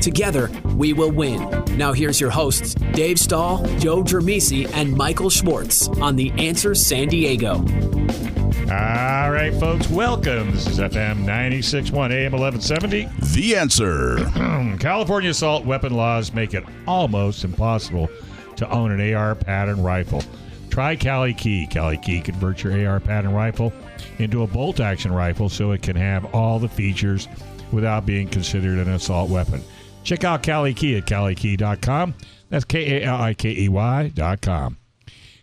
Together, we will win. Now, here's your hosts, Dave Stahl, Joe Germisi, and Michael Schwartz on The Answer San Diego. All right, folks, welcome. This is FM 961 AM 1170. The answer. California assault weapon laws make it almost impossible to own an AR pattern rifle. Try Cali Key. Cali Key converts your AR pattern rifle into a bolt action rifle so it can have all the features without being considered an assault weapon. Check out Cali Key at calikey.com. That's K A L I K E Y.com.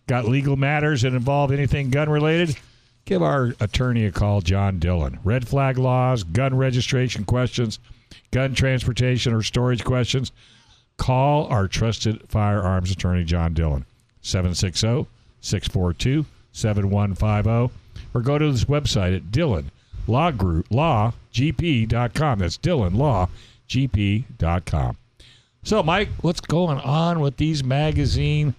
Got legal matters that involve anything gun related? Give our attorney a call, John Dillon. Red flag laws, gun registration questions, gun transportation or storage questions. Call our trusted firearms attorney, John Dillon. 760 642 7150. Or go to this website at Dillon Law Group. That's Dillon Law gp.com. So, Mike, what's going on with these magazine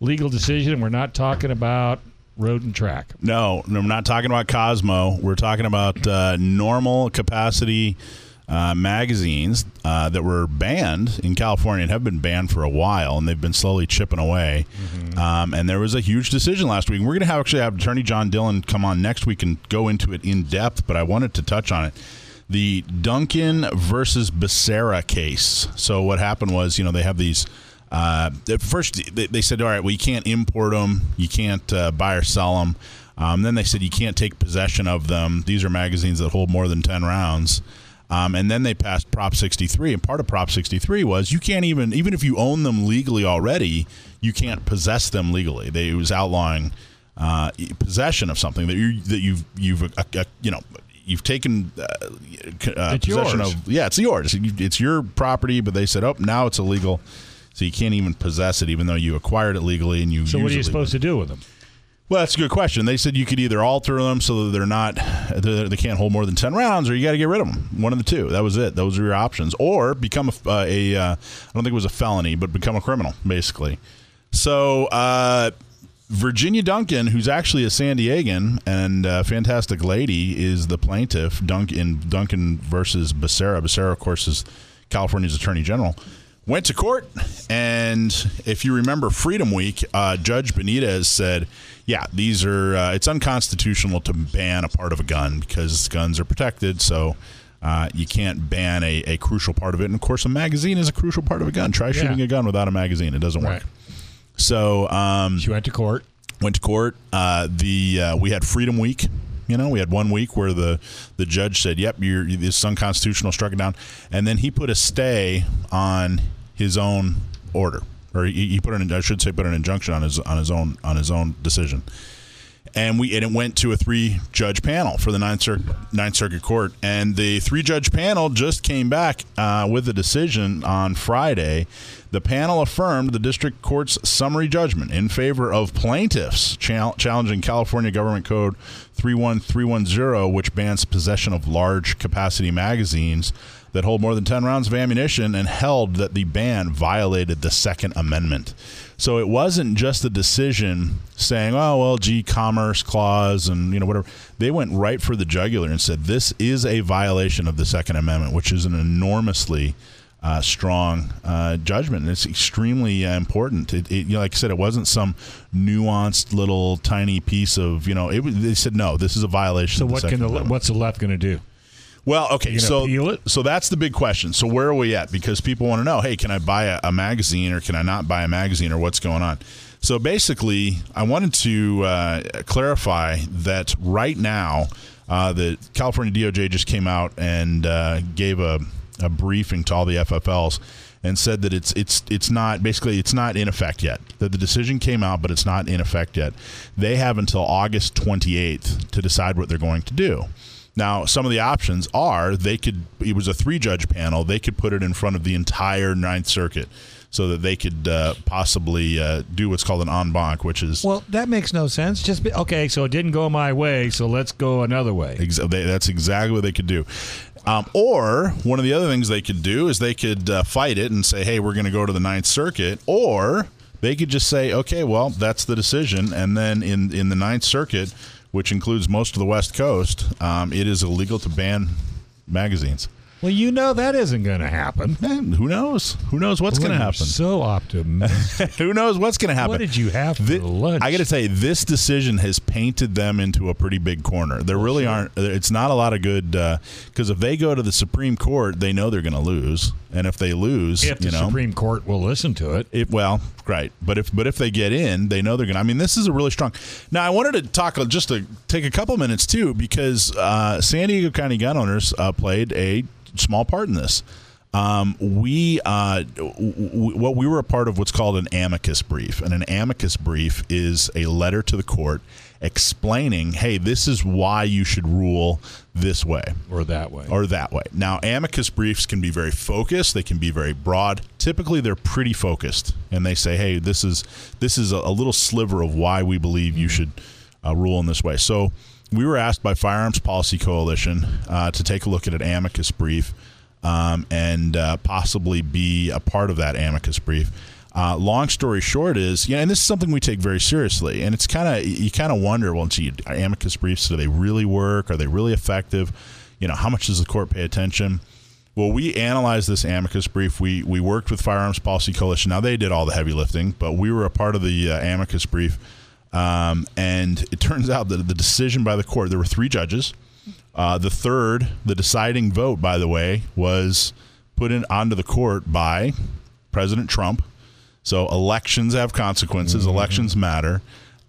legal decision? We're not talking about road and track. No, no, we're not talking about Cosmo. We're talking about uh, normal capacity uh, magazines uh, that were banned in California and have been banned for a while, and they've been slowly chipping away. Mm-hmm. Um, and there was a huge decision last week. We're going to have actually have Attorney John Dillon come on next week and go into it in depth, but I wanted to touch on it the Duncan versus Becerra case. So what happened was, you know, they have these. Uh, at first, they, they, said, "All right, well, you can't import them, you can't uh, buy or sell them." Um, then they said you can't take possession of them. These are magazines that hold more than ten rounds. Um, and then they passed Prop 63, and part of Prop 63 was you can't even, even if you own them legally already, you can't possess them legally. They was outlawing uh, possession of something that you that you've you've uh, uh, you know you've taken uh, uh, possession yours. of. Yeah, it's yours. It's your property, but they said, oh, now it's illegal, so you can't even possess it, even though you acquired it legally and you. So what are you supposed to do with them? Well, that's a good question. They said you could either alter them so that they're not they're, they can not hold more than ten rounds, or you got to get rid of them. One of the two. That was it. Those are your options, or become a, uh, a uh, I don't think it was a felony, but become a criminal, basically. So. Virginia Duncan, who's actually a San Diegan and a fantastic lady, is the plaintiff Duncan Duncan versus Becerra. Becerra, of course, is California's Attorney General. Went to court, and if you remember Freedom Week, uh, Judge Benitez said, "Yeah, these are uh, it's unconstitutional to ban a part of a gun because guns are protected." So. Uh, you can't ban a, a crucial part of it. And of course, a magazine is a crucial part of a gun. Try yeah. shooting a gun without a magazine; it doesn't right. work. So um, she went to court. Went to court. Uh, the uh, we had Freedom Week. You know, we had one week where the the judge said, "Yep, you're this is unconstitutional," struck it down, and then he put a stay on his own order, or he, he put an I should say put an injunction on his on his own on his own decision and we and it went to a three judge panel for the Ninth, Cir- Ninth Circuit Court, and the three judge panel just came back uh, with a decision on Friday. The panel affirmed the district court's summary judgment in favor of plaintiffs challenging California Government Code 31310, which bans possession of large capacity magazines that hold more than 10 rounds of ammunition and held that the ban violated the Second Amendment. So it wasn't just a decision saying, "Oh well, gee, commerce clause and you know whatever." They went right for the jugular and said, "This is a violation of the Second Amendment, which is an enormously uh, strong uh, judgment, and it's extremely uh, important. It, it, you know, like I said, it wasn't some nuanced little tiny piece of you know. It, they said no, this is a violation. So what the can the what's the left going to do? Well, okay, so so that's the big question. So where are we at? Because people want to know, hey, can I buy a, a, magazine or can I not buy a magazine or what's going on? So basically, I wanted to uh, clarify that right now, uh, the California DOJ just came out and uh, gave a, a briefing to all the FFLs and said that it's it's it's not basically it's not in effect yet. That the decision came out, but it's not in effect yet. They have until August 28th to decide what they're going to do. Now, some of the options are they could, it was a three judge panel, they could put it in front of the entire Ninth Circuit. so that they could uh, possibly uh, do what's called an en banc, which is Well, that makes no sense. Just be, okay, so it didn't go my way, so let's go another way. Ex- they, that's exactly what they could do. Um, or one of the other things they could do is they could uh, fight it and say, "Hey, we're going to go to the Ninth Circuit," or they could just say, "Okay, well, that's the decision," and then in in the Ninth Circuit, which includes most of the West Coast, um, it is illegal to ban magazines. Well, you know that isn't going to happen. And who knows? Who knows what's going to happen? So optimistic. who knows what's going to happen? what did you have for lunch? I got to say, this decision has painted them into a pretty big corner. There really aren't. Uh, it's not a lot of good uh, because if they go to the Supreme Court, they know they're going to lose, and if they lose, if the you know, Supreme Court will listen to it. it, well, right. But if but if they get in, they know they're going. to I mean, this is a really strong. Now, I wanted to talk uh, just to take a couple minutes too because uh, San Diego County gun owners uh, played a small part in this. Um, we uh, w- we were a part of what's called an amicus brief, and an amicus brief is a letter to the court explaining, hey, this is why you should rule this way Or that way. or that way. Now, amicus briefs can be very focused. They can be very broad. Typically, they're pretty focused, and they say, "Hey, this is this is a, a little sliver of why we believe you should uh, rule in this way." So, we were asked by Firearms Policy Coalition uh, to take a look at an amicus brief um, and uh, possibly be a part of that amicus brief. Uh, long story short is, yeah, and this is something we take very seriously, and it's kind of you kind of wonder, well, gee, amicus briefs do they really work? Are they really effective? You know, how much does the court pay attention? Well, we analyzed this amicus brief. We we worked with Firearms Policy Coalition. Now they did all the heavy lifting, but we were a part of the uh, amicus brief. Um, and it turns out that the decision by the court, there were three judges. Uh, the third, the deciding vote, by the way, was put in onto the court by President Trump. So elections have consequences. Elections matter.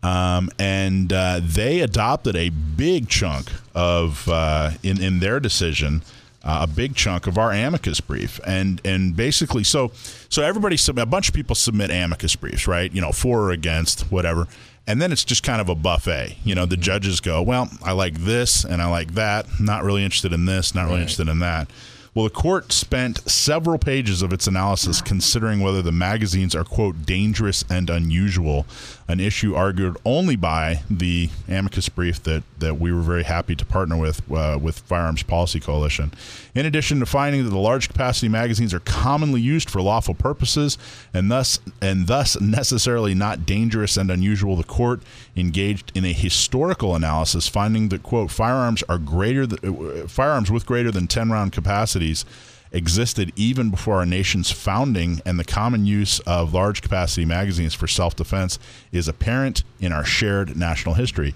Um, and uh, they adopted a big chunk of uh, in in their decision, uh, a big chunk of our amicus brief, and and basically, so so everybody submit a bunch of people submit amicus briefs, right? You know, for or against, whatever. And then it's just kind of a buffet. You know, the judges go, well, I like this and I like that. Not really interested in this. Not really interested in that. Well, the court spent several pages of its analysis considering whether the magazines are, quote, dangerous and unusual, an issue argued only by the amicus brief that, that we were very happy to partner with uh, with Firearms Policy Coalition. In addition to finding that the large capacity magazines are commonly used for lawful purposes and thus and thus necessarily not dangerous and unusual, the court engaged in a historical analysis, finding that quote firearms are greater th- uh, firearms with greater than 10 round capacities existed even before our nation's founding, and the common use of large capacity magazines for self defense is apparent in our shared national history.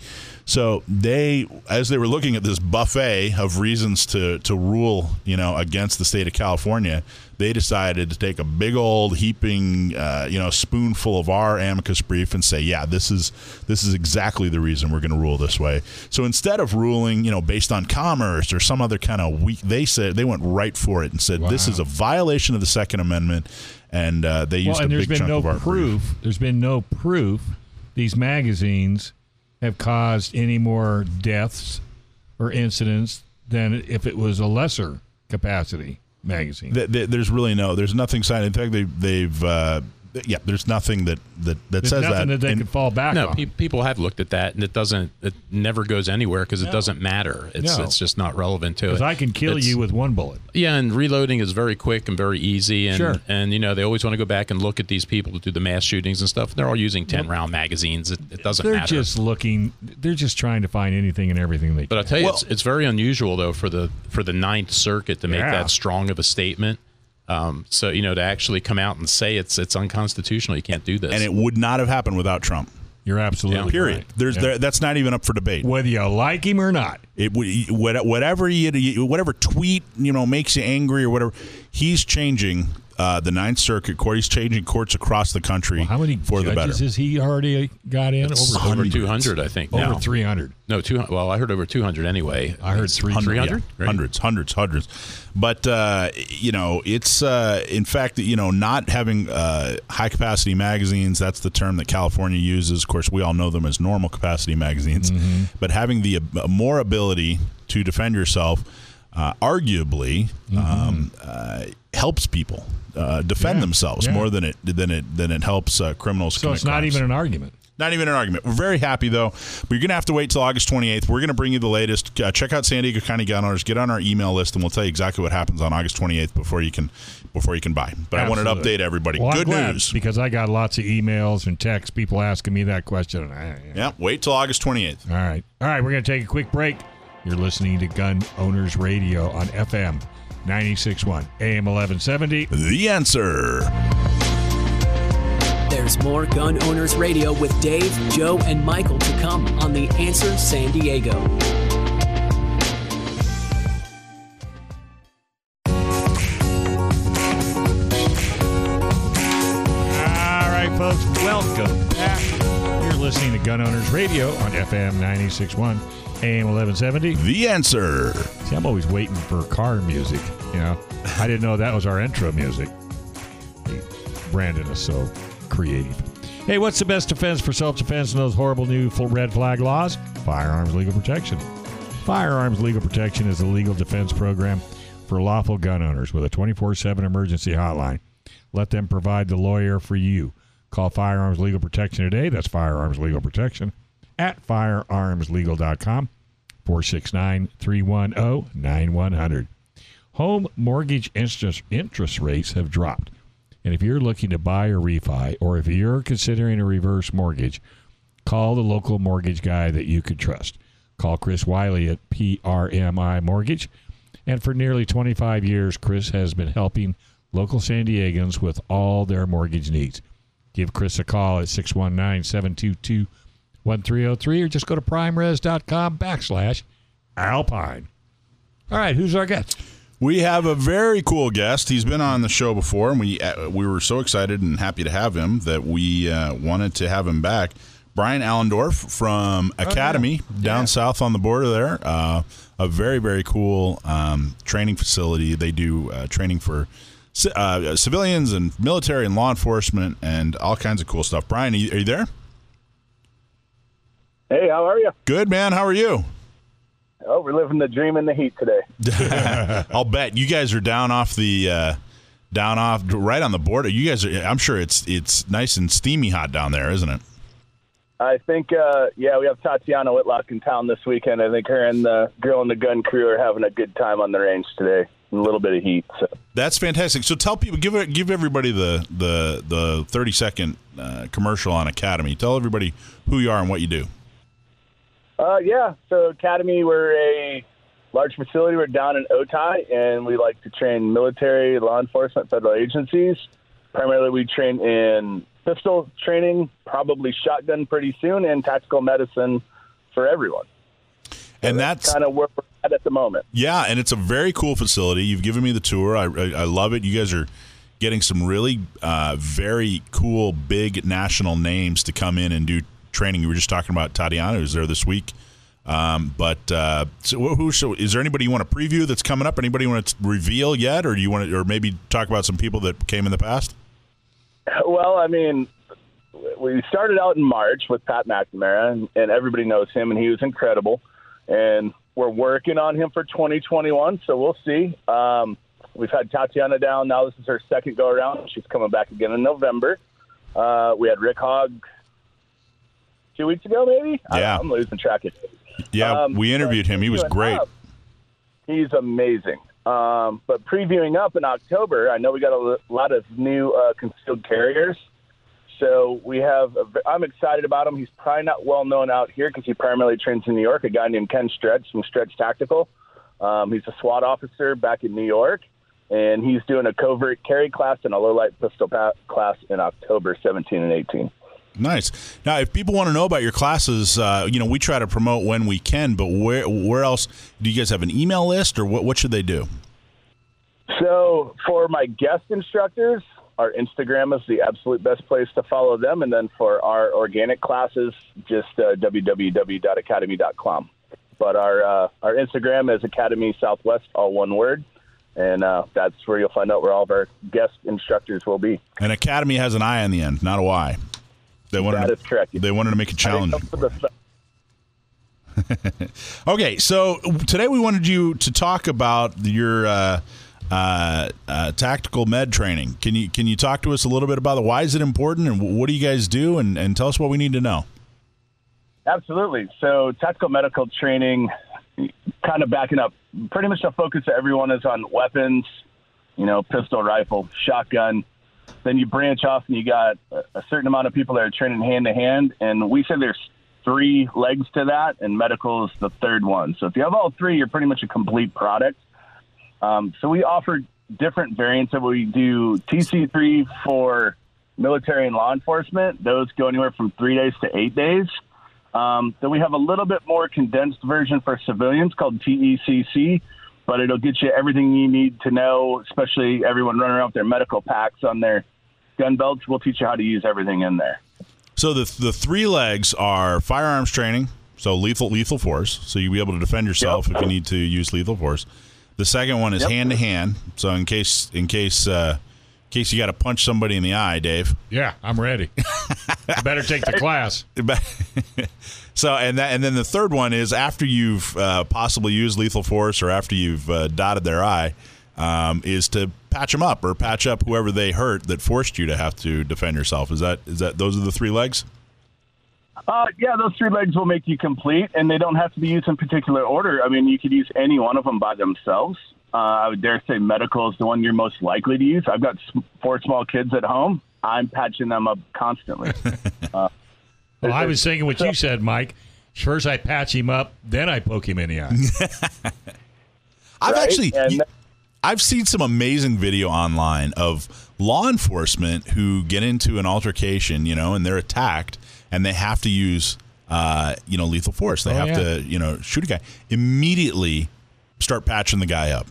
So they, as they were looking at this buffet of reasons to to rule, you know, against the state of California, they decided to take a big old heaping, uh, you know, spoonful of our amicus brief and say, yeah, this is this is exactly the reason we're going to rule this way. So instead of ruling, you know, based on commerce or some other kind of weak, they said they went right for it and said this is a violation of the Second Amendment, and uh, they used well, and a there's big been chunk no of our brief. proof. There's been no proof these magazines have caused any more deaths or incidents than if it was a lesser capacity magazine. Th- th- there's really no, there's nothing signed. In fact, they, they've, uh, yeah, there's nothing that that, that There's says nothing that, they And- can fall back No, on. pe- people have looked at that, and it doesn't. It never goes anywhere because it No. doesn't matter. It's No. it's just not relevant to it. Because I can kill It's- you with one bullet. Yeah, and reloading is very quick and very easy. And Sure. and you know they always want to go back and look at these people that do the mass shootings and stuff. They're all using ten round magazines. It, it doesn't They're matter. just looking. They're just trying to find anything and everything they But can. I'll tell you, Well- it's, it's very unusual though for the for the Ninth Circuit to make Yeah. that strong of a statement. Um, so you know to actually come out and say it's it's unconstitutional, you can't do this. and it would not have happened without Trump. You're absolutely Period. right. There's Yeah. there, that's not even up for debate. whether you like him or not. It would whatever you whatever tweet you know makes you angry or whatever. He's changing uh, the Ninth Circuit Court. He's changing courts across the country How many for the better. has he already got in? It's over over two hundred, I think. over 300. No, two. Well, I heard over two hundred anyway. I heard It's 300, 300? Yeah, Great. hundreds, hundreds, hundreds. But uh, you know, it's uh, in fact, you know, not having uh, high capacity magazines. That's the term that California uses. Of course, we all know them as normal capacity magazines. Mm-hmm. But having the uh, more ability to defend yourself, uh, arguably, Mm-hmm. um, uh, helps people uh, defend Yeah, themselves yeah. more than it than it than it helps uh, criminals. So it's not crimes. even an argument. Not even an argument. We're very happy though. But you're going to have to wait till August 28th. We're going to bring you the latest. Uh, check out San Diego County Gun Owners. Get on our email list, and we'll tell you exactly what happens on August 28th before you can before you can buy. But I wanted to update everybody. Well, Good news. because I got lots of emails and texts, people asking me that question. I- Yeah. Wait till August 28th. All right. All right. We're going to take a quick break. You're listening to Gun Owners Radio on FM 96.1, AM 1170. The answer. There's more Gun Owners Radio with Dave, Joe, and Michael to come on The Answer San Diego. All right, folks. Welcome back. You're listening to Gun Owners Radio on FM 96.1, AM 1170. The answer. See, I'm always waiting for car music. You know, I didn't know that was our intro music. Brandon is so creative. Hey, what's the best defense for self-defense in those horrible new full red flag laws? Firearms legal protection. Firearms legal protection is a legal defense program for lawful gun owners with a 24/7 emergency hotline. Let them provide the lawyer for you. Call Firearms Legal Protection today. That's Firearms Legal Protection at firearmslegal.com. 469 310 9100. Home mortgage interest, interest rates have dropped. And if you're looking to buy or refi, or if you're considering a reverse mortgage, call the local mortgage guy that you could trust. Call Chris Wiley at PRMI Mortgage. And for nearly 25 years, Chris has been helping local San Diegans with all their mortgage needs. Give Chris a call at 619 722 1303 or just go to primeres.com backslash alpine. All right, who's our guest? We have a very cool guest. He's been on the show before, and we uh, we were so excited and happy to have him that we uh, wanted to have him back. Brian Allendorf from Academi down Yeah. south on the border there. Uh, a very very cool um, training facility. They do uh, training for uh, civilians and military and law enforcement and all kinds of cool stuff. Brian, are you, are you there? Hey, how are you? Good man. How are you? Oh, we're living the dream in the heat today. I'll bet you guys are down off the uh, down off right on the border. You guys are. I'm sure it's it's nice and steamy hot down there, isn't it? I think, uh, yeah, we have Tatiana Whitlock in town this weekend. I think her and the girl and the gun crew are having a good time on the range today. A little bit of heat. So. That's fantastic. So tell people, give give everybody the the the 30 second uh, commercial on Academi. Tell everybody who you are and what you do. Uh, yeah, so Academi, we're a large facility. We're down in Otay, and we like to train military, law enforcement, federal agencies. Primarily, we train in pistol training, probably shotgun pretty soon, and tactical medicine for everyone. And that's kind of where we're at at the moment. Yeah, and it's a very cool facility. You've given me the tour. I, I, I love it. You guys are getting some really uh, very cool, big national names to come in and do training. You were just talking about Tatiana, who's there this week. Um, but uh, so who, so is there anybody you want to preview that's coming up? Anybody you want to reveal yet, or do you want to, or maybe talk about some people that came in the past? Well, I mean, we started out in March with Pat McNamara, and, and everybody knows him, and he was incredible. And we're working on him for 2021, so we'll see. Um, we've had Tatiana down. Now this is her second go around. She's coming back again in November. Uh, we had Rick Hogg two weeks ago, maybe. Yeah. I'm losing track of it. Yeah, Um, we interviewed him. He was great. up, he's amazing. Um, but previewing up in October, I know we got a lot of new uh, concealed carriers. So we have. A, I'm excited about him. He's probably not well known out here because he primarily trains in New York. A guy named Ken Stretch from Stretch Tactical. Um, he's a SWAT officer back in New York, and he's doing a covert carry class and a low light pistol class in October 17 and 18. Nice. Now, if people want to know about your classes, uh, you know, we try to promote when we can. But where where else do you guys have an email list, or what? What should they do? So for my guest instructors, our Instagram is the absolute best place to follow them, and then for our organic classes, just uh, www.academi.com. But our uh, our Instagram is Academi Southwest, all one word, and uh, that's where you'll find out where all of our guest instructors will be. And academi has an I on the end, not a Y. They wanted That to, is correct. They wanted to make it challenging. I think that's for the- Okay, so today we wanted you to talk about your uh, uh, uh, tactical med training. Can you can you talk to us a little bit about it? Why is it important, and what do you guys do? And, and tell us what we need to know. Absolutely. So, tactical medical training, kind of backing up, pretty much the focus of everyone is on weapons, you know, pistol, rifle, shotgun. Then you branch off and you got a certain amount of people that are training hand to hand. And we say there's three legs to that, and medical is the third one. So, if you have all three, you're pretty much a complete product. Um, so, we offer different variants of we do TC3 for military and law enforcement. Those go anywhere from three days to eight days. Um, then we have a little bit more condensed version for civilians called TECC, but it'll get you everything you need to know, especially everyone running around with their medical packs on their gun belts. We'll teach you how to use everything in there. So the the three legs are firearms training, so lethal lethal force, so you'll be able to defend yourself yep. if you need to use lethal force. The second one is hand to hand, so in case in case uh, in case you got to punch somebody in the eye, Dave. Yeah, I'm ready. better take the class. so, and that, and then the third one is after you've uh, possibly used lethal force or after you've uh, dotted their eye, um, is to patch them up or patch up whoever they hurt that forced you to have to defend yourself. Is that is that those are the three legs? Uh, yeah, those three legs will make you complete, and they don't have to be used in particular order. I mean, you could use any one of them by themselves. Uh, I would dare say medical is the one you're most likely to use. I've got four small kids at home. I'm patching them up constantly. Uh, well, I was thinking what you said, Mike. First, I patch him up, then I poke him in the eye. I've right? actually, and, I've seen some amazing video online of law enforcement who get into an altercation, you know, and they're attacked, and they have to use, uh, you know, lethal force. They oh, have yeah. to, you know, shoot a guy. Immediately, start patching the guy up.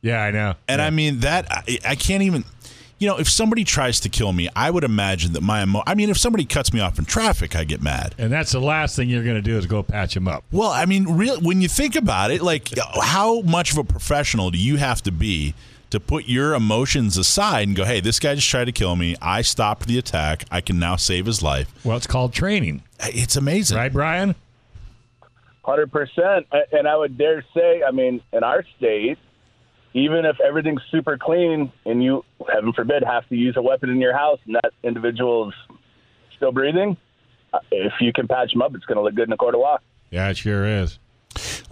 Yeah, I know. And yeah. I mean that I, I, can't even. You know, if somebody tries to kill me, I would imagine that my emo- I mean, if somebody cuts me off in traffic, I get mad. And that's the last thing you're going to do is go patch him up. Well, I mean, real when you think about it, like how much of a professional do you have to be to put your emotions aside and go, "Hey, this guy just tried to kill me. I stopped the attack. I can now save his life." Well, it's called training. It's amazing, right, Brian? Hundred percent. And I would dare say, I mean, in our state, even if everything's super clean and you, heaven forbid, have to use a weapon in your house and that individual is still breathing, uh, if you can patch them up, it's going to look good in a court of law. Yeah, it sure is.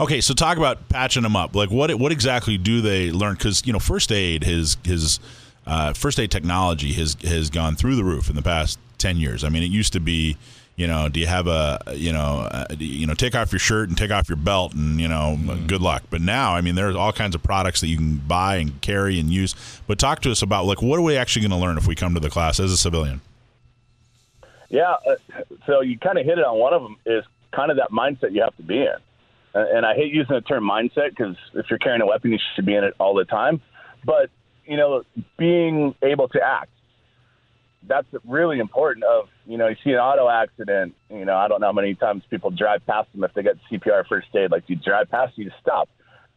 Okay, so talk about patching them up. Like, what what exactly do they learn? Because you know, first aid his his uh, first aid technology has has gone through the roof in the past ten years. I mean, it used to be you know, do you have a, you know, uh, you know, take off your shirt and take off your belt and, you know, mm. good luck. But now, I mean, there's all kinds of products that you can buy and carry and use. But talk to us about, like, what are we actually going to learn if we come to the class as a civilian? Yeah. Uh, so you kind of hit it on one of them is kind of that mindset you have to be in. And I hate using the term mindset because if you're carrying a weapon, you should be in it all the time. But, you know, being able to act that's really important. Of you know, you see an auto accident. You know, I don't know how many times people drive past them if they get CPR first aid. Like you drive past, you stop.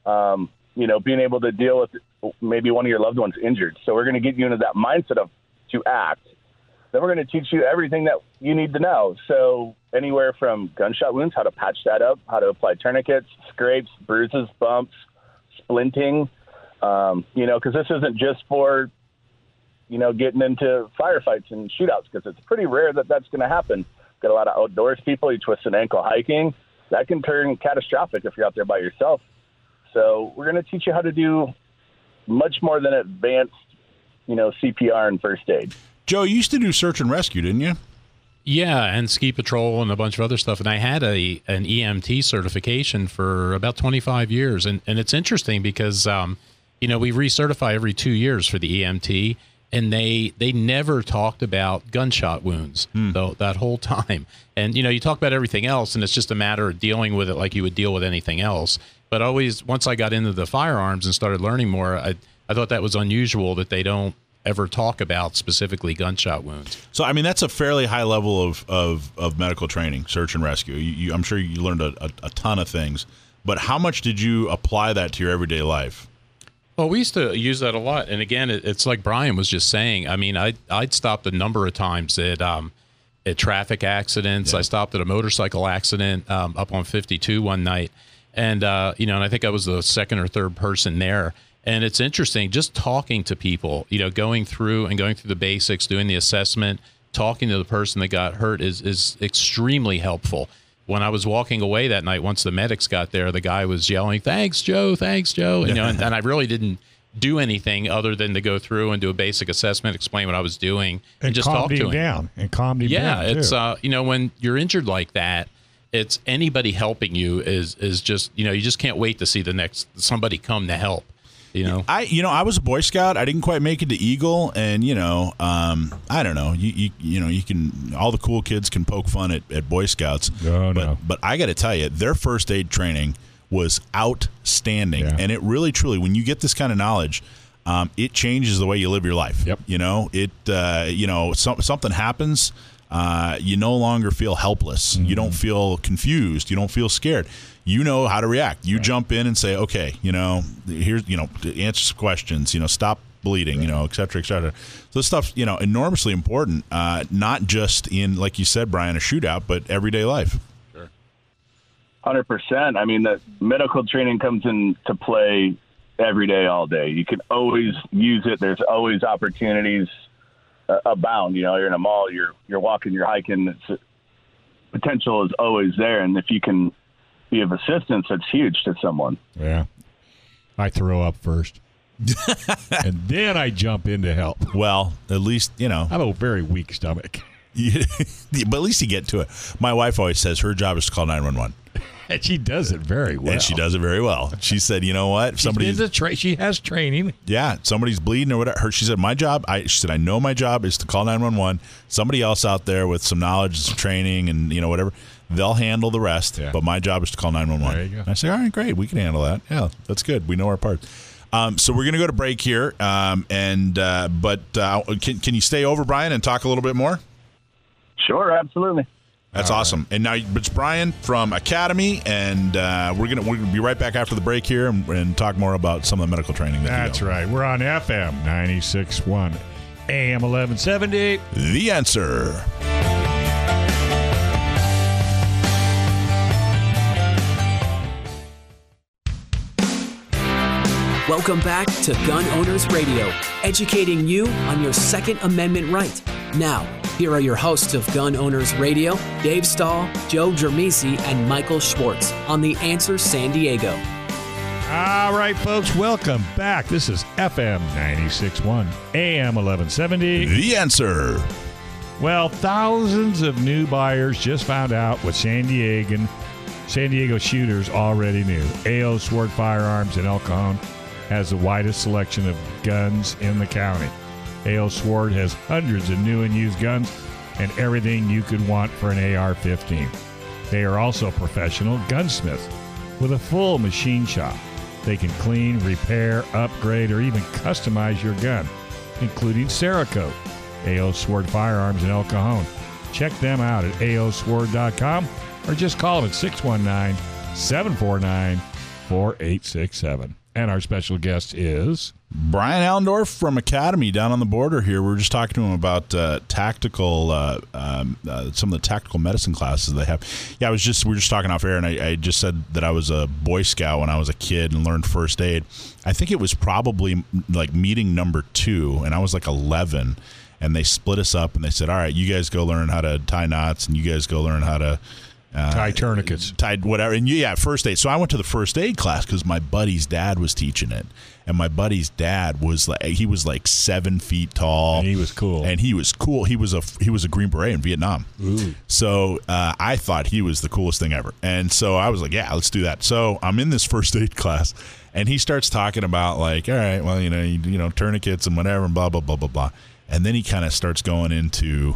Um, you know, being able to deal with maybe one of your loved ones injured. So we're going to get you into that mindset of to act. Then we're going to teach you everything that you need to know. So anywhere from gunshot wounds, how to patch that up, how to apply tourniquets, scrapes, bruises, bumps, splinting. Um, you know, because this isn't just for you know, getting into firefights and shootouts because it's pretty rare that that's going to happen. Got a lot of outdoors people. You twist an ankle hiking. That can turn catastrophic if you're out there by yourself. So we're going to teach you how to do much more than advanced, you know, CPR and first aid. Joe, you used to do search and rescue, didn't you? Yeah, and ski patrol and a bunch of other stuff. And I had a an EMT certification for about 25 years. And and it's interesting because um, you know we recertify every two years for the EMT and they they never talked about gunshot wounds mm. though that whole time. And you know, you talk about everything else, and it's just a matter of dealing with it like you would deal with anything else. But always, once I got into the firearms and started learning more, I I thought that was unusual that they don't ever talk about specifically gunshot wounds. So, I mean, that's a fairly high level of, of, of medical training, search and rescue. You, you, I'm sure you learned a, a, a ton of things, but how much did you apply that to your everyday life? Well, we used to use that a lot, and again, it, it's like Brian was just saying. I mean, I I'd stopped a number of times at um, at traffic accidents. Yeah. I stopped at a motorcycle accident um, up on 52 one night, and uh, you know, and I think I was the second or third person there. And it's interesting just talking to people, you know, going through and going through the basics, doing the assessment, talking to the person that got hurt is is extremely helpful. When I was walking away that night, once the medics got there, the guy was yelling, "Thanks, Joe! Thanks, Joe!" You know, and, and I really didn't do anything other than to go through and do a basic assessment, explain what I was doing, and, And, just talk to him him. down. And calm him Yeah, down. it's too. uh, you know, when you're injured like that, it's anybody helping you is is just you know you just can't wait to see the next somebody come to help. You know, I you know I was a Boy Scout. I didn't quite make it to Eagle, and you know um, I don't know. You, you you know you can all the cool kids can poke fun at, at Boy Scouts. Oh, but no. but I got to tell you, their first aid training was outstanding, Yeah. and it really truly when you get this kind of knowledge. Um, it changes the way you live your life. Yep. You know, it. Uh, you know, some, something happens. Uh, you no longer feel helpless. You don't Mm-hmm. feel confused. You don't feel scared. You know how to react. You jump in and say, okay, you know, here's, you know, answer some questions, you know, stop bleeding, you know, et cetera, et cetera. So this stuff's, you know, enormously important, uh, not just in, like you said, Brian, a shootout, but everyday life. Sure. Hundred percent. I mean, the medical training comes into play every day, all day. You can always use it. There's always opportunities uh, abound. You know, you're in a mall, you're you're walking, you're hiking. It's, potential is always there, and if you can be of assistance, that's huge to someone. yeah. I throw up first. and then I jump in to help. Well, at least, you know, I have a very weak stomach. you, but at least you get to it. My wife always says her job is to call 911, And she does it very well. and she does it very well. She said, you know what? If somebody's been to tra- she has training. Yeah, somebody's bleeding or whatever. Her, she said, "My job." I she said, "I know my job is to call nine one one. Somebody else out there with some knowledge, and some training, and you know whatever, they'll handle the rest. Yeah. But my job is to call nine one There you go. one." I say, "All right, great, we can handle that. Yeah, that's good. We know our part." Um, so we're going to go to break here, um, and uh, but uh, can can you stay over, Brian, and talk a little bit more? Sure, absolutely. That's awesome. And now it's Brian from Academi, and uh, we're gonna we're gonna be right back after the break here and, and talk more about some of the medical training. That you That's right. We're on FM 96.1 AM 1170. The answer. Welcome back to Gun Owners Radio, educating you on your Second Amendment right. Now, here are your hosts of Gun Owners Radio, Dave Stahl, Joe Germisi, and Michael Schwartz on The Answer San Diego. All right, folks, welcome back. This is FM 96.1 AM 1170. The answer. Well, thousands of new buyers just found out what San Diego, San Diego shooters already knew. AO Sword Firearms in El Cajon has the widest selection of guns in the county. AO Sword has hundreds of new and used guns and everything you could want for an AR-15. They are also professional gunsmiths with a full machine shop. They can clean, repair, upgrade, or even customize your gun, including Cerakote. AO Sword Firearms in El Cajon. Check them out at aosword.com or just call them at 619 749 4867. And our special guest is. Brian Allendorf from Academi down on the border here. We were just talking to him about uh, tactical, uh, um, uh, some of the tactical medicine classes they have. Yeah, I was just we were just talking off air, and I, I just said that I was a Boy Scout when I was a kid and learned first aid. I think it was probably like meeting number two, and I was like eleven, and they split us up and they said, "All right, you guys go learn how to tie knots, and you guys go learn how to." Uh, Tie tourniquets. tied whatever. And yeah first aid. So i went to the first aid class because my buddy's dad was teaching it. And my buddy's dad was like he was like seven feet tall. And he was cool. and he was cool. He was a he was a green beret in vietnam. Ooh. so uh, i thought he was the coolest thing ever. And so i was like yeah let's do that. So i'm in this first aid class and he starts talking about like all right well you know you, you know tourniquets and whatever and blah blah blah blah blah. And then he kind of starts going into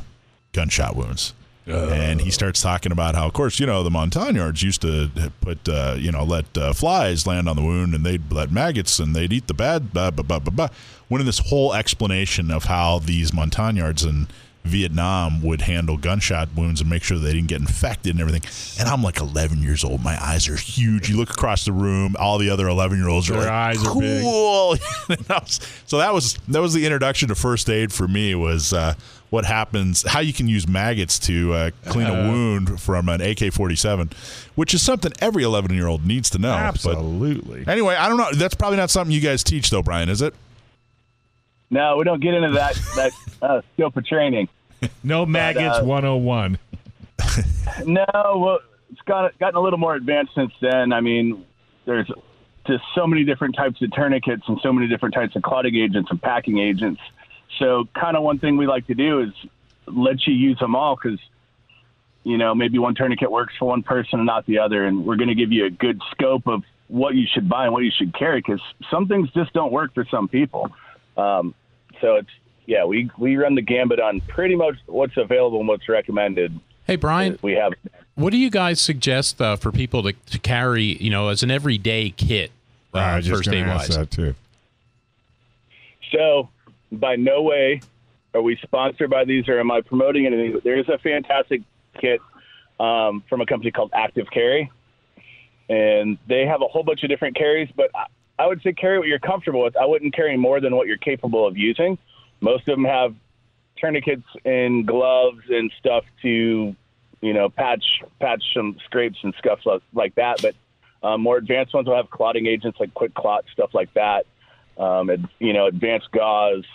gunshot wounds and he starts talking about how, of course, you know, the Montagnards used to put, uh, you know, let uh, flies land on the wound and they'd let maggots and they'd eat the bad, blah, blah, blah, blah, blah. Went in this whole explanation of how these Montagnards in Vietnam would handle gunshot wounds and make sure they didn't get infected and everything. And I'm like 11 years old. My eyes are huge. You look across the room, all the other 11 year olds are like, eyes are cool. So that was that was the introduction to first aid for me was uh, what happens, how you can use maggots to uh, clean a wound from an AK 47, which is something every 11 year old needs to know. Absolutely. But anyway, I don't know. That's probably not something you guys teach, though, Brian, is it? No, we don't get into that that uh, scope of training. No maggots uh, 101. No, well, it's got gotten a little more advanced since then. I mean, there's just so many different types of tourniquets and so many different types of clotting agents and packing agents. So, kind of one thing we like to do is let you use them all because, you know, maybe one tourniquet works for one person and not the other. And we're going to give you a good scope of what you should buy and what you should carry because some things just don't work for some people. Um, so, it's, yeah, we, we run the gambit on pretty much what's available and what's recommended. Hey, Brian, We have what do you guys suggest uh, for people to, to carry, you know, as an everyday kit, uh, I was just first aid ask wise? that too. So, by no way are we sponsored by these or am I promoting anything. There's a fantastic kit um, from a company called Active Carry, and they have a whole bunch of different carries. But I, I would say carry what you're comfortable with. I wouldn't carry more than what you're capable of using. Most of them have tourniquets and gloves and stuff to, you know, patch patch some scrapes and like, like that. But um, more advanced ones will have clotting agents like quick clot stuff like that um, ad, you know, advanced gauze,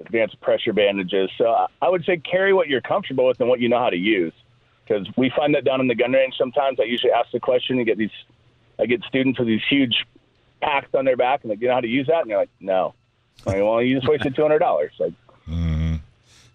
advanced pressure bandages. So I, would say carry what you're comfortable with and what you know how to use. Because we find that down in the gun range sometimes. I usually ask the question and get these, I get students with these huge packs on their back and they like, you know how to use that? And they're like, no. I mean, well, you just wasted two hundred dollars. Like,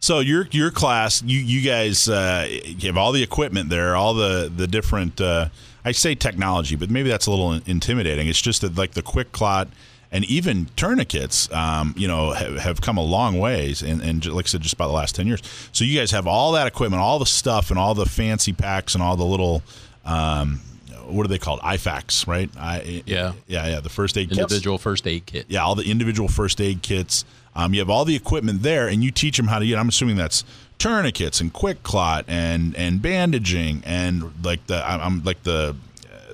So your your class, you you guys uh, have all the equipment there, all the the different. Uh, I say technology, but maybe that's a little intimidating. It's just that like the quick clot and even tourniquets, um, you know, have, have come a long ways, and, and like I said, just about the last ten years. So you guys have all that equipment, all the stuff, and all the fancy packs, and all the little. Um, what are they called? IFAKs, right? I, Yeah. yeah, yeah. The first aid kits Individual first aid kit. yeah, all the individual first aid kits. Um, you have all the equipment there, and you teach them how to. You know, I'm assuming that's tourniquets and quick clot and and bandaging and like the I'm I'm like the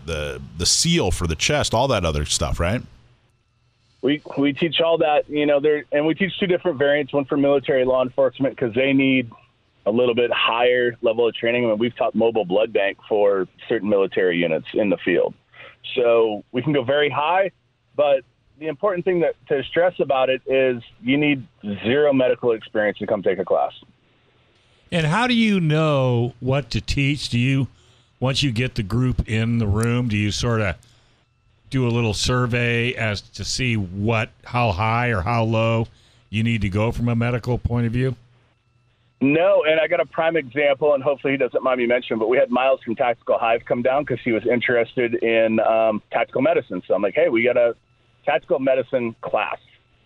the the seal for the chest, all that other stuff, right? We we teach all that, you know, there, and we teach two different variants. One for military law enforcement because they need a little bit higher level of training. I mean, we've taught mobile blood bank for certain military units in the field, so we can go very high. But the important thing that to stress about it is you need zero medical experience to come take a class. And how do you know what to teach? Do you, once you get the group in the room, do you sort of do a little survey as to see what, how high or how low you need to go from a medical point of view? No, and I got a prime example, and hopefully he doesn't mind me mentioning, but we had Miles from Tactical Hive come down because he was interested in um, tactical medicine. So I'm like, hey, we got a tactical medicine class,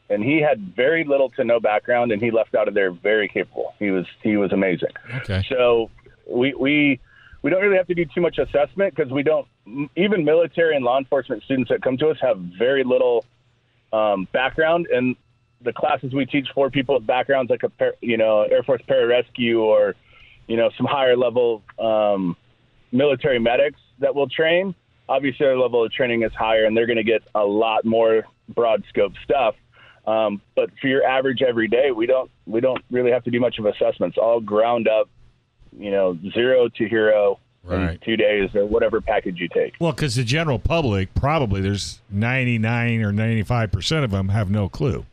and he had very little to no background, and he left out of there very capable. He was he was amazing. Okay. So we we we don't really have to do too much assessment because we don't even military and law enforcement students that come to us have very little um, background and the classes we teach for people with backgrounds like a you know Air Force pararescue or you know some higher level um, military medics that will train. Obviously, their level of training is higher, and they're going to get a lot more broad scope stuff. Um, but for your average everyday, we don't we don't really have to do much of assessments. All ground up, you know, zero to hero Right. two days or whatever package you take. Well, because the general public, probably there's 99 or 95% of them have no clue.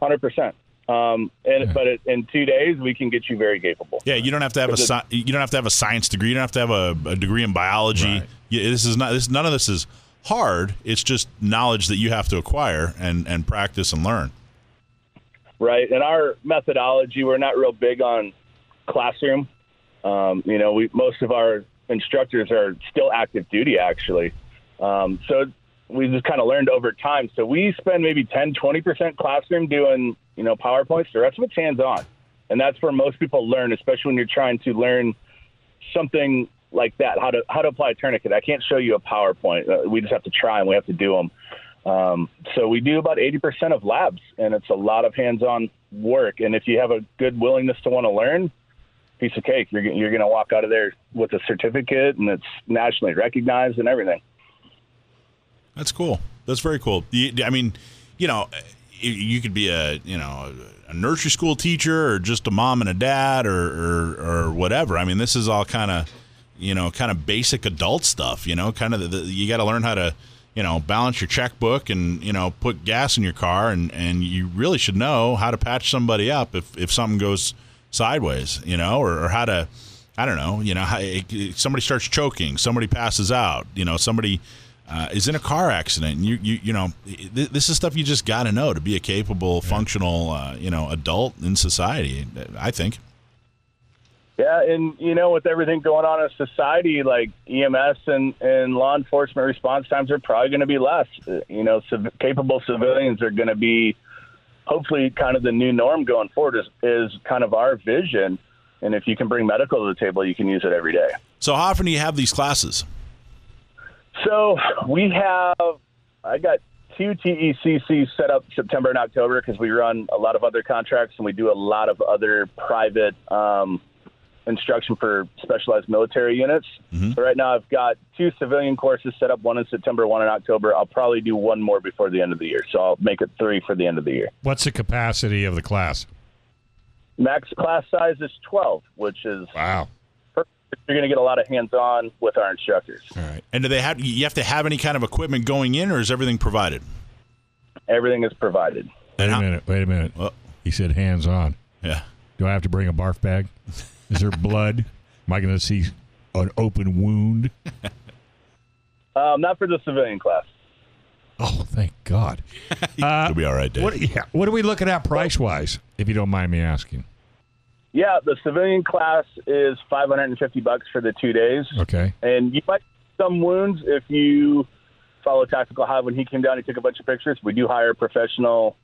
Hundred percent. Um, and but it, in two days, we can get you very capable. Yeah, you don't have to have a sci- you don't have to have a science degree. You don't have to have a, a degree in biology. Right. Yeah, this is not this. None of this is hard. It's just knowledge that you have to acquire and and practice and learn. right? And our methodology, we're not real big on classroom. Um, you know, we most of our instructors are still active duty, actually. Um, so we just kind of learned over time. So we spend maybe 10, 20% classroom doing, you know, PowerPoints. The rest of it's hands on. And that's where most people learn, especially when you're trying to learn something like that, how to, how to apply a tourniquet. I can't show you a PowerPoint. Uh, we just have to try and we have to do them. Um, so we do about 80% of labs, and it's a lot of hands-on work. And if you have a good willingness to want to learn, piece of cake. You're you're going to walk out of there with a certificate, and it's nationally recognized and everything. That's cool. That's very cool. I mean, you know, you- could be a you know a nursery school teacher or just a mom and a dad or or, or whatever. I mean, this is all kind of you know kind of basic adult stuff. You know, kind of the, you got to learn how to you know balance your checkbook and you know put gas in your car and and you really should know how to patch somebody up if if something goes sideways. You know, or, or how to I don't know. You know, how, somebody starts choking, somebody passes out. You know, somebody uh, is in a car accident. And you, you, you know, th- this is stuff you just got to know to be a capable, functional, uh, you know, adult in society. I think. Yeah, and you know, with everything going on in society, like EMS and, and law enforcement response times are probably going to be less. You know, civ- capable civilians are going to be, hopefully, kind of the new norm going forward. Is is kind of our vision, and if you can bring medical to the table, you can use it every day. So, how often do you have these classes? So we have, I got two TECC set up September and October because we run a lot of other contracts and we do a lot of other private um, instruction for specialized military units. Mm-hmm. So right now I've got two civilian courses set up, one in September, one in October. I'll probably do one more before the end of the year. So I'll make it three for the end of the year. What's the capacity of the class? Max class size is 12, which is wow you're going to get a lot of hands-on with our instructors. All right. And do they have you have to have any kind of equipment going in, or is everything provided? Everything is provided. Wait a minute. Wait a minute. Well, he said hands-on. Yeah. Do I have to bring a barf bag? Is there blood? Am I going to see an open wound? Um, not for the civilian class. Oh, thank God. Uh, You'll be all right, Dave. What, yeah, what are we looking at price-wise, if you don't mind me asking? Yeah, the civilian class is 550 bucks for the two days. Okay. And you might some wounds if you follow Tactical Hive. When he came down, he took a bunch of pictures. We do hire professional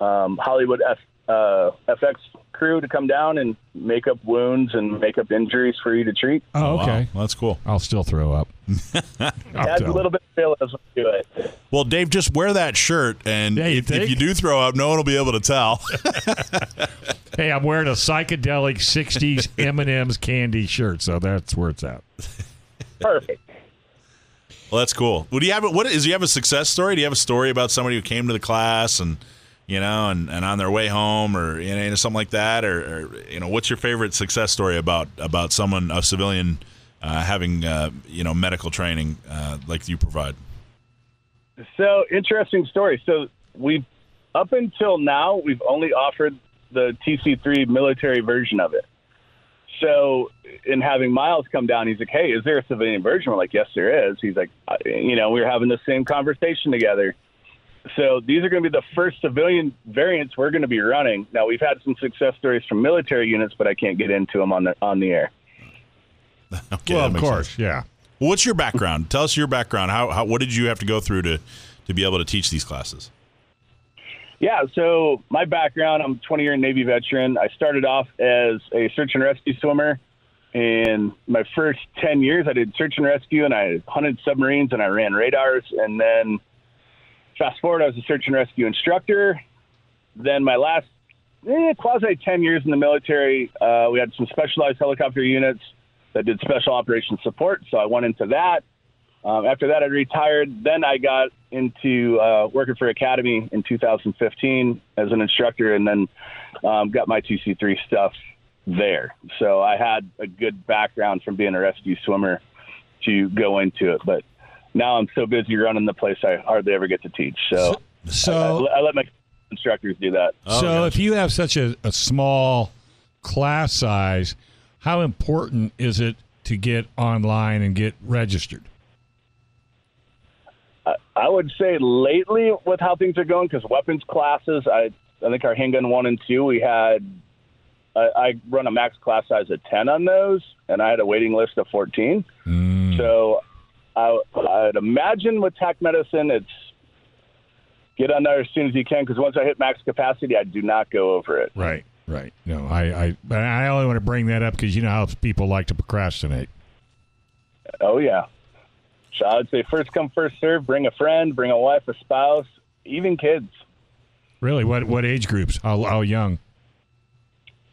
um, Hollywood F, uh, FX crew to come down and make up wounds and make up injuries for you to treat. Oh, okay. Wow. That's cool. I'll still throw up. Adds a little bit of feel as we do it. Well, Dave, just wear that shirt, and Yeah, you if, if you do throw up, no one will be able to tell. Hey, I'm wearing a psychedelic '60s M&M's candy shirt, so that's where it's at. Perfect. well, that's cool. What do you have? What is? Do you have a success story? Do you have a story about somebody who came to the class and you know, and, and on their way home, or you know, something like that, or, or you know, what's your favorite success story about about someone a civilian uh, having uh, you know medical training uh, like you provide? So interesting story. So we, up until now, we've only offered the TC3 military version of it. So, in having Miles come down, he's like, "Hey, is there a civilian version?" We're like, "Yes, there is." He's like, "You know, we were having the same conversation together." So these are going to be the first civilian variants we're going to be running. Now we've had some success stories from military units, but I can't get into them on the on the air. okay, well, of course, sense. yeah. Well, what's your background? Tell us your background. How, how what did you have to go through to to be able to teach these classes? Yeah, so my background, I'm a 20 year Navy veteran. I started off as a search and rescue swimmer. And my first 10 years, I did search and rescue and I hunted submarines and I ran radars. And then fast forward, I was a search and rescue instructor. Then my last eh, quasi 10 years in the military, uh, we had some specialized helicopter units that did special operations support. So I went into that. Um, after that, I retired. Then I got into uh, working for Academi in 2015 as an instructor, and then um, got my TC3 stuff there. So I had a good background from being a rescue swimmer to go into it. But now I'm so busy running the place, I hardly ever get to teach. So, So, I, I let my instructors do that. Oh, so gotcha. if you have such a, a small class size, how important is it to get online and get registered? I would say lately, with how things are going, because weapons classes, I I think our handgun one and two, we had I, I run a max class size of ten on those, and I had a waiting list of fourteen. Mm. So I, I'd imagine with tac medicine, it's get on there as soon as you can, because once I hit max capacity, I do not go over it. Right, right. No, I, I, but I only want to bring that up because you know how people like to procrastinate. Oh yeah. So I would say first come, first serve. Bring a friend, bring a wife, a spouse, even kids. Really, what what age groups? How, how young?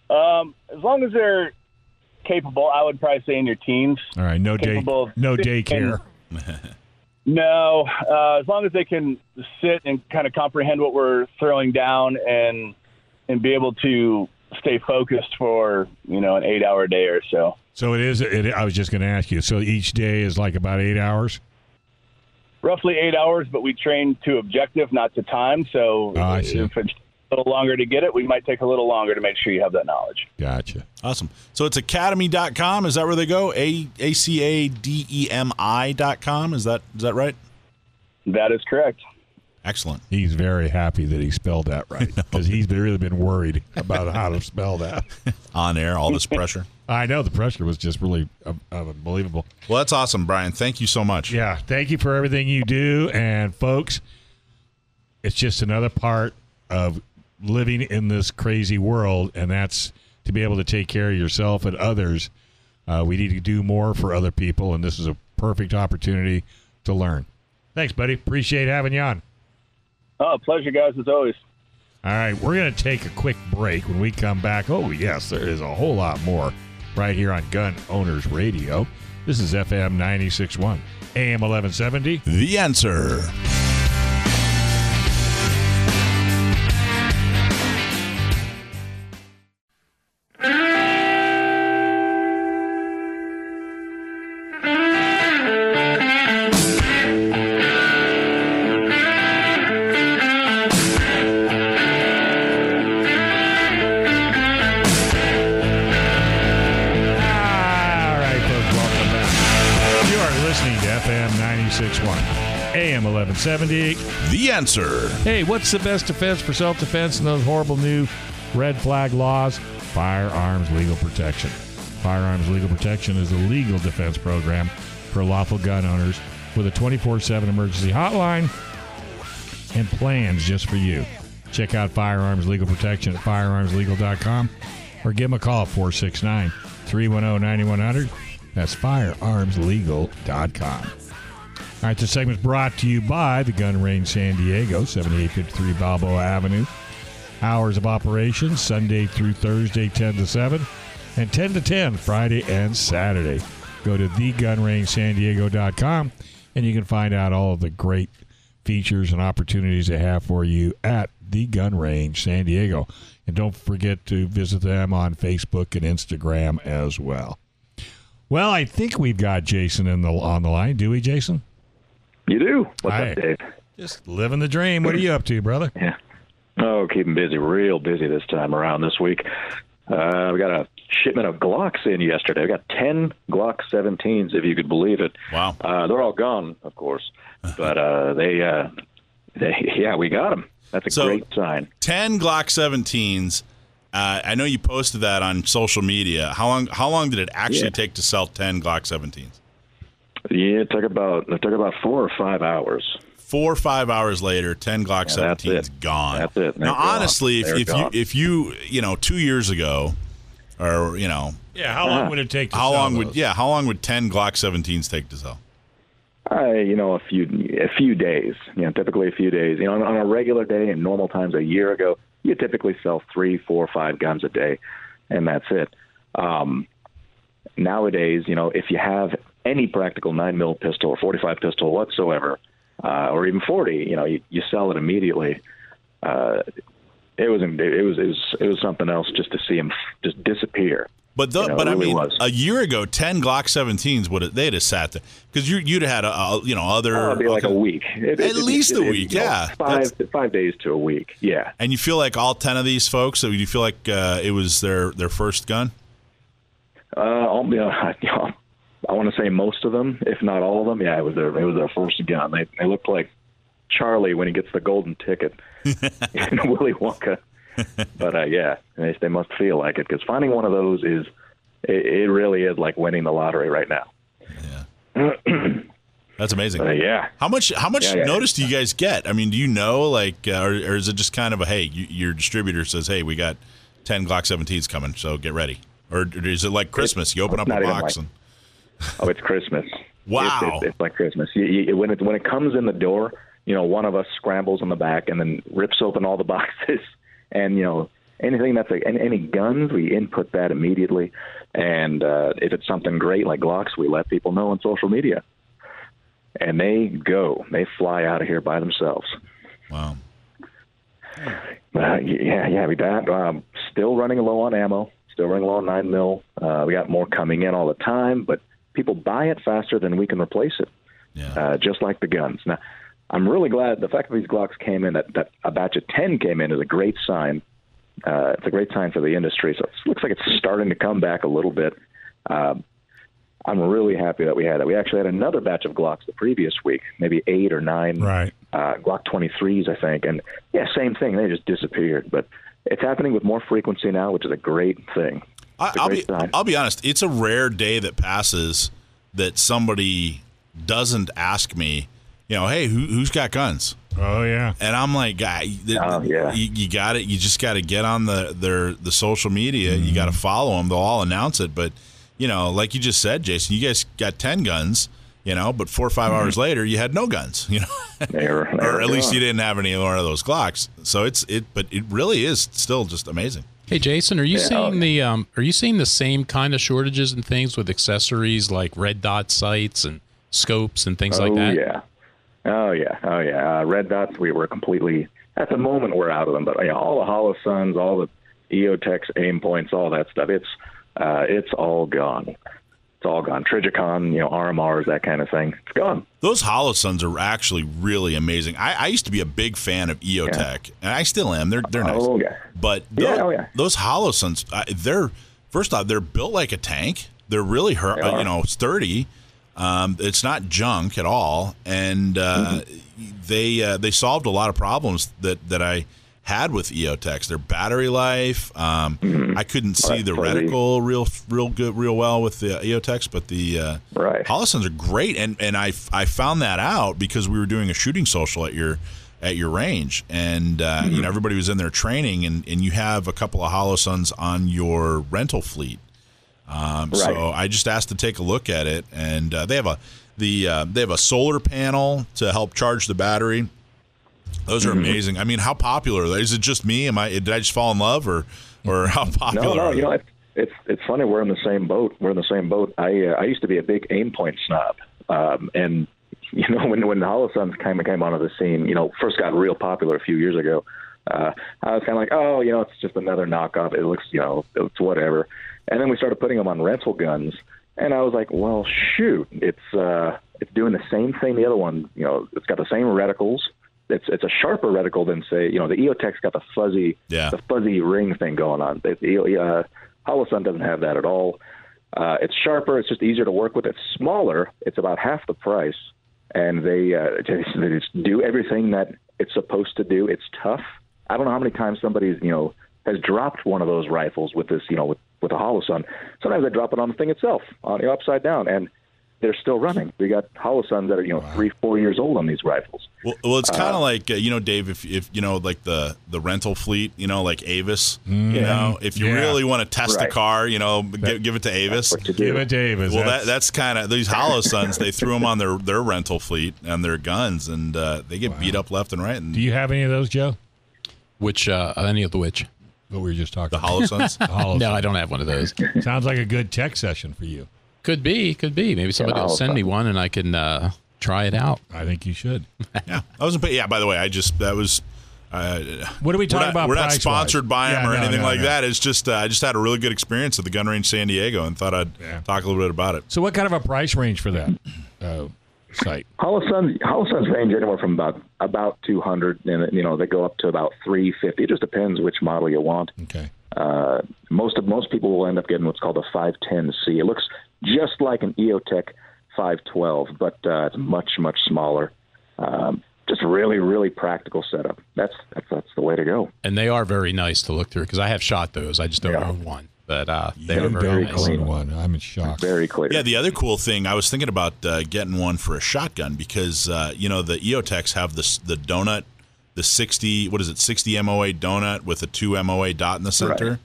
Um, as long as they're capable, I would probably say in your teens. All right, no day, no daycare. No, uh, as long as they can sit and kind of comprehend what we're throwing down and and be able to stay focused for you know an eight hour day or so. So it is. It, I was just going to ask you. So each day is like about eight hours. Roughly eight hours, but we train to objective, not to time. So Oh, I see. if little longer to get it, we might take a little longer to make sure you have that knowledge. Gotcha. Awesome. So it's academi.com. Is that where they go? A A C A D E M I.com. Is that is that right? That is correct. Excellent. He's very happy that he spelled that right because he's really been worried about how to spell that. On air, all this pressure. I know the pressure was just really uh, uh, unbelievable. Well, that's awesome, Brian. Thank you so much. Yeah, thank you for everything you do, and folks, it's just another part of living in this crazy world, and that's to be able to take care of yourself and others. Uh, we need to do more for other people, and this is a perfect opportunity to learn. Thanks, buddy. Appreciate having you on. Oh, pleasure, guys, as always. All right, we're going to take a quick break. When we come back, oh, yes, there is a whole lot more right here on Gun Owners Radio. This is FM 961, AM 1170. The answer. FM 961, AM 1170. The answer. Hey, what's the best defense for self defense in those horrible new red flag laws? Firearms legal protection. Firearms legal protection is a legal defense program for lawful gun owners with a 24 7 emergency hotline and plans just for you. Check out Firearms Legal Protection at firearmslegal.com or give them a call at 469 310 9100. That's firearmslegal.com. All right, this segment's brought to you by the Gun Range San Diego, 7853 Balboa Avenue. Hours of operation Sunday through Thursday, 10 to 7, and 10 to 10 Friday and Saturday. Go to thegunrangesandiego.com and you can find out all of the great features and opportunities they have for you at the Gun Range San Diego. And don't forget to visit them on Facebook and Instagram as well. Well, I think we've got Jason in the on the line. Do we, Jason? You do. What's Hi. up, Dave? Just living the dream. What are you up to, brother? Yeah. Oh, keeping busy, real busy this time around this week. Uh, we got a shipment of Glocks in yesterday. We got 10 Glock 17s, if you could believe it. Wow. Uh, they're all gone, of course. But uh, they, uh, they, yeah, we got them. That's a So- great sign. 10 Glock 17s. Uh, I know you posted that on social media. How long how long did it actually Yeah. take to sell 10 Glock 17s? Yeah, it took about it took about four or five hours. Four or five hours later, 10 Glock Yeah, that's 17s gone. That's it. They're Now, gone. honestly, if, if you if you you know two years ago, or you know Yeah, how long would it take how sell long would yeah how long would 10 Glock 17s take to sell? I, you know, a few a few days. You know, typically a few days. You know, on, on a regular day in normal times a year ago, you typically sell three, four, five guns a day, and that's it. Um, nowadays, you know, if you have any practical nine mil pistol or forty five pistol whatsoever, uh, or even forty, you know, you, you sell it immediately. Uh, it was it was it was it was something else just to see them just disappear. But the, You know, but it I mean, was. a year ago, 10 Glock 17s would have they'd have sat there because you you'd have had a, a you know other Oh, be like a week. It- At it- least it- a week, you know, yeah. Five five days to a week. Yeah. And you feel like all 10 of these folks, so you feel like uh, it was their their first gun? Uh, I'll be, uh, you know, I want to say most of them, if not all of them. Yeah, it was their it was their first gun. They they looked like Charlie when he gets the golden ticket in Willy Wonka. But uh, yeah, they, they must feel like it because finding one of those is it, it really is like winning the lottery right now. Yeah. That's amazing. Uh, yeah. How much how much Yeah, yeah. notice do you guys get? I mean, do you know like, uh, or, or is it just kind of a hey, you, your distributor says, hey, we got ten Glock 17s coming, so get ready, or, or is it like Christmas? You open up a box like- and Oh, it's Christmas. Wow. It's, it's, it's like Christmas. You, you, when it when it comes in the door, you know, one of us scrambles in the back and then rips open all the boxes, and you know, anything that's like any, any guns, we input that immediately. And uh, if it's something great like Glocks, we let people know on social media, and they go, they fly out of here by themselves. wow. Uh, yeah, yeah, we that. Um, still running low on ammo. Still running low on nine mil. Uh, we got more coming in all the time, but people buy it faster than we can replace it. Yeah. Uh, just like the guns. Now, I'm really glad the fact that these Glocks came in, that, that a batch of 10 came in, is a great sign. Uh, it's a great sign for the industry. So it looks like it's starting to come back a little bit. Um, I'm really happy that we had it. We actually had another batch of Glocks the previous week, maybe eight or nine Right. uh, Glock 23s, I think. And yeah, same thing. They just disappeared. But it's happening with more frequency now, which is a great thing. I, It's a I'll be great sign. I'll be honest. It's a rare day that passes that somebody doesn't ask me, you know, hey, who, who's got guns? Oh yeah. And I'm like, guy, Oh, yeah. you, you got it. You just got to get on the their the social media. You mm-hmm. got to follow them. They'll all announce it. But you know, like you just said, Jason, you guys got ten guns. You know, but four or 5 mm-hmm. hours later, you had no guns. You know, They were- they or at least gone. you didn't have any more of those Glocks. So it's it, but it really is still just amazing. Hey Jason, are you Yeah, seeing oh, the um are you seeing the same kind of shortages and things with accessories like red dot sights and scopes and things oh, like that? yeah. Oh, yeah. Oh, yeah. Uh, red dots, we were completely, at the moment, we're out of them. But you know, all the Holosuns, all the EOTech Aimpoints, all that stuff, it's uh, it's all gone. It's all gone. Trijicon, you know, RMRs, that kind of thing. It's gone. Those Holosuns are actually really amazing. I, I used to be a big fan of EOTech, and I still am. They're they're nice. Oh, yeah. But Yeah, those, oh, yeah. those Holosuns, they're first off, they're built like a tank. They're really hurt, They uh, you know, sturdy. Um, it's not junk at all, and uh, Mm-hmm. they uh, they solved a lot of problems that that I had with EOTechs. Their battery life. Um, I couldn't see the Mm-hmm. reticle real real good real well with the EOTechs, but the uh, Right. Holosuns are great, and and I I found that out because we were doing a shooting social at your at your range, and uh, Mm-hmm. you know everybody was in there training, and and you have a couple of Holosuns on your rental fleet. Um, Right. So I just asked to take a look at it, and uh, they have a the uh, they have a solar panel to help charge the battery. Those are Mm-hmm. amazing. I mean, how popular? Is it just me? Am I? Did I just fall in love, or or how popular? No, no, you know, it's it's it's funny. We're in the same boat. We're in the same boat. I uh, I used to be a big Aimpoint snob, um, and you know when when the Holosuns kind of came onto the scene, you know, first got real popular a few years ago. Uh, I was kind of like, oh, you know, it's just another knockoff. It looks, you know, it's whatever. And then we started putting them on rental guns, and I was like, well, shoot, it's uh, it's doing the same thing the other one. You know, it's got the same reticles. It's it's a sharper reticle than say, you know, the EOTech's got the fuzzy Yeah. the fuzzy ring thing going on. The, the uh, Holosun doesn't have that at all. Uh, it's sharper. It's just easier to work with. It's smaller. It's about half the price, and they uh, they just do everything that it's supposed to do. It's tough. I don't know how many times somebody's you know has dropped one of those rifles with this you know with with a Holosun. Sometimes they drop it on the thing itself, on you know, upside down, and they're still running. We got Holosuns that are you know three four years old on these rifles. Well, well it's kind of like uh, you know, Dave. If, if you know, like the the rental fleet, you know, like Avis. You know, if you Yeah. really want to test Right. a car, you know, give, give it to Avis. To Give do? it Davis. Well, that that's kind of these Holosuns. they threw them on their their rental fleet and their guns, and uh, they get beat up left and right. And Do you have any of those, Joe? Which uh any of the which? What we were just talking the about. Holosuns. The Hollow No, I don't have one of those. Sounds like a good tech session for you. Could be, could be. Maybe somebody will send me one and I can uh try it out. I think you should. yeah, I wasn't. Yeah. By the way, I just that was. Uh, What are we we're talking not, about? we're not price-wise? sponsored by them Yeah, or no, anything no, like no. that. It's just uh, I just had a really good experience at the Gun Range San Diego and thought I'd Yeah. talk a little bit about it. So, what kind of a price range for that uh, site? Holosuns Holosuns range anywhere from about about 200, and you know they go up to about 350. It just depends which model you want. Okay. Uh, most of most people will end up getting what's called a 510C. It looks just like an EOTech 512, but uh, it's much much smaller. Um, just really really practical setup. That's that's that's the way to go. And they are very nice to look through because I have shot those. I just don't Yeah. own one. But uh they You are very don't nice. own one. I'm in shock. Very clear. Yeah, the other cool thing I was thinking about uh, getting one for a shotgun because uh, you know the EOTechs have this the donut, the sixty what is it sixty MOA donut with a two MOA dot in the center, Right.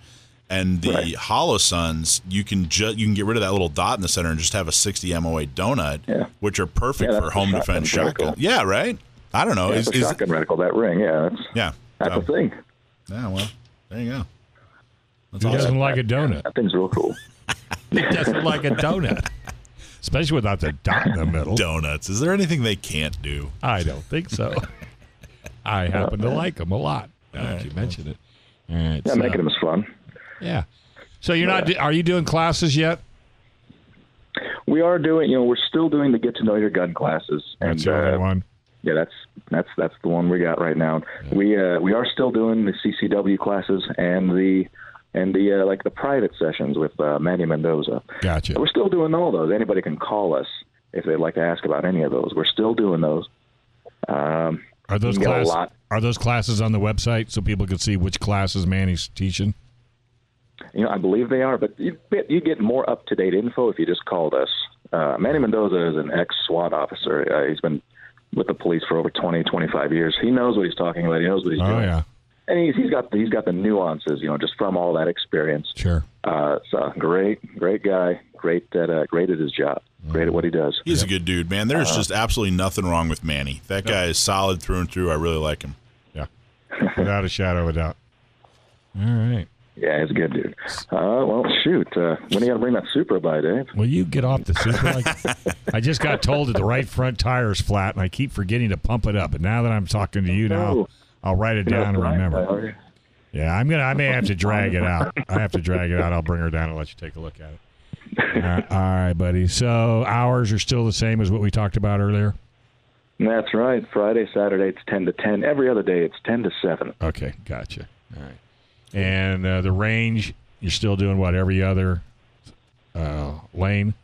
And the Right. Holosuns you can just you can get rid of that little dot in the center and just have a sixty MOA donut, Yeah. which are perfect Yeah, for home a defense shotgun shotgun. reticle. Yeah, right. I don't know. Yeah, is, it's a is shotgun reticle. That ring, yeah, that's yeah. that's so- a thing. yeah. Well, there you go. That's Who awesome. doesn't like a donut? That thing's real cool. Who doesn't like a donut? Especially without the dot in the middle. Donuts. Is there anything they can't do? I don't think so. I happen to like them a lot. now that you mentioned it. All right. Yeah, so- making them is fun. Yeah. So you're not? Are you doing classes yet? We are doing, you know, we're still doing the get to know your gun classes, That's and the uh, one. yeah, that's that's that's the one we got right now. We uh, we are still doing the CCW classes and the and the uh, like the private sessions with uh, Manny Mendoza. Gotcha. We're still doing all those. Anybody can call us if they'd like to ask about any of those. We're still doing those. Um, Are those classes? Are those classes on the website so people can see which classes Manny's teaching? You know, I believe they are, but you, you get more up to date info if you just called us. Uh, Manny Mendoza is an ex SWAT officer. Uh, he's been with the police for over 20, 25 years. He knows what he's talking about. He knows what he's Oh doing. yeah, And he's, he's got he's got the nuances, you know, just from all that experience. sure. Uh, so great, great guy, great at uh, great at his job, great at what he does. He's a good dude, man. There's just absolutely nothing wrong with Manny. That guy is solid through and through. I really like him. Yeah, without a shadow of a doubt. All right. Yeah, he's a good dude. Uh, well, shoot, uh, when do you got to bring that Supra by, Dave? Will you get off the Supra? Like, I just got told that the right front tire is flat, and I keep forgetting to pump it up. But now that I'm talking to you now, No. I'll write it down and remember. Yeah, I'm gonna. I may have to drag it out. I have to drag it out. I'll bring her down and let you take a look at it. All right, all right, buddy. So hours are still the same as what we talked about earlier. That's right. Friday, Saturday, it's ten to ten. Every other day, it's ten to seven. Okay, gotcha. All right. And uh, the range, you're still doing what every other uh, lane?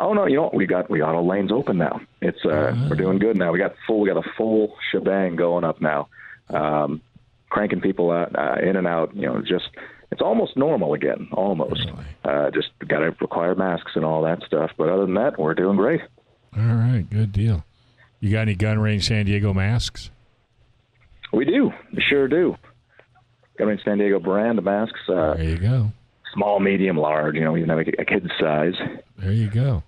Oh no, you know what? We got we got all lanes open now. It's uh, we're doing good now. We got full. We got a full shebang going up now. Um, cranking people out uh, in and out. You know, just it's almost normal again. Almost. Uh, just got to require masks and all that stuff. But other than that, we're doing great. All right, good deal. You got any gun range San Diego masks? We do. We sure do. Got in San Diego brand of masks. Uh, There you go. small, medium, large. You know, even have a, a kid's size. There you go.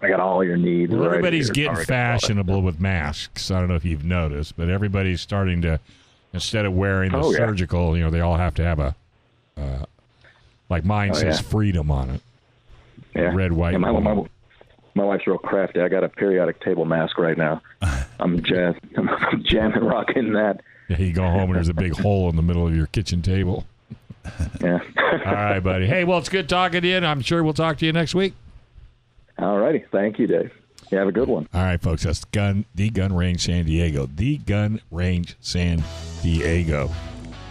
I got all your needs. Well, right everybody's here. getting Target, all that fashionable with masks. I don't know if you've noticed, but everybody's starting to instead of wearing the Oh, yeah. surgical, you know, they all have to have a uh, like mine Oh, says yeah. freedom on it. Yeah. red, white, Yeah, my, my, my wife's real crafty. I got a periodic table mask right now. I'm, jam- I'm jamming rocking that. Yeah, you go home and there's a big hole in the middle of your kitchen table. Yeah. All right, buddy. Hey, well, it's good talking to you, and I'm sure we'll talk to you next week. all righty. Thank you, Dave. You have a good one. All right, folks. That's gun the Gun Range San Diego. The Gun Range San Diego.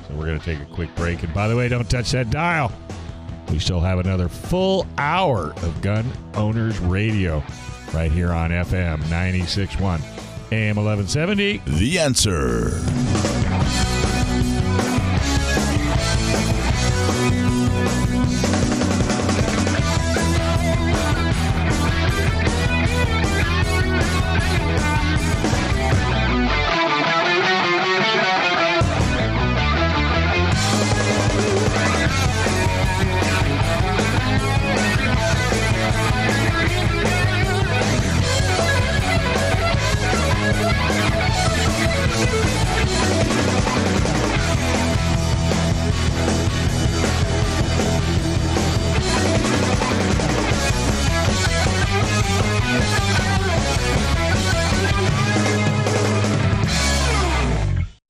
So we're gonna take a quick break. And by the way, don't touch that dial. We still have another full hour of Gun Owners Radio right here on FM 96.1 AM 1170. The answer.